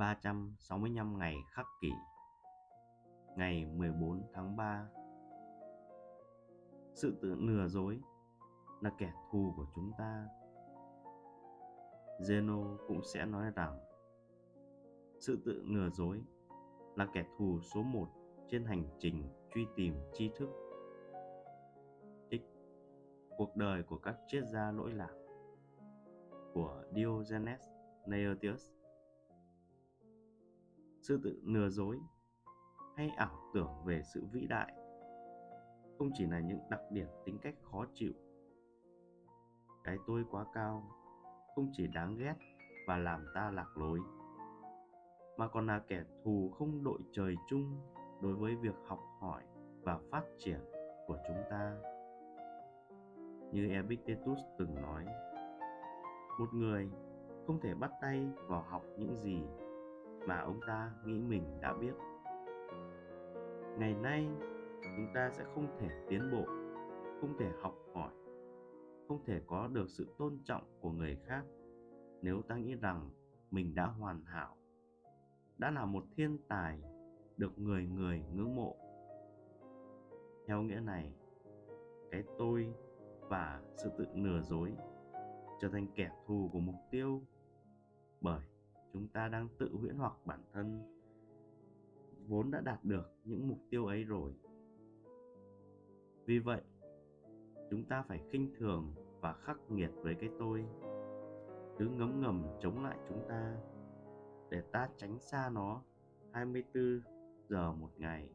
365 ngày khắc kỷ, Ngày 14 tháng 3 Sự tự lừa dối là kẻ thù của chúng ta Zeno cũng sẽ nói rằng, sự tự lừa dối là kẻ thù số một trên hành trình truy tìm tri thức. X. Cuộc đời của các triết gia lỗi lạc của Diogenes Laertius sự tự lừa dối hay ảo tưởng về sự vĩ đại không chỉ là những đặc điểm tính cách khó chịu. Cái tôi quá cao không chỉ đáng ghét và làm ta lạc lối, mà còn là kẻ thù không đội trời chung đối với việc học hỏi và phát triển của chúng ta. Như epictetus từng nói, một người không thể bắt tay vào học những gì mà ông ta nghĩ mình đã biết. Ngày nay, chúng ta sẽ không thể tiến bộ, không thể học hỏi, không thể có được sự tôn trọng của người khác nếu ta nghĩ rằng mình đã hoàn hảo, đã là một thiên tài được người người ngưỡng mộ. Theo nghĩa này, cái tôi và sự tự lừa dối trở thành kẻ thù của mục tiêu bởi chúng ta đang tự huyễn hoặc bản thân vốn đã đạt được những mục tiêu ấy rồi. Vì vậy, chúng ta phải khinh thường và khắc nghiệt với cái tôi. Cứ ngấm ngầm chống lại chúng ta để ta tránh xa nó 24 giờ một ngày.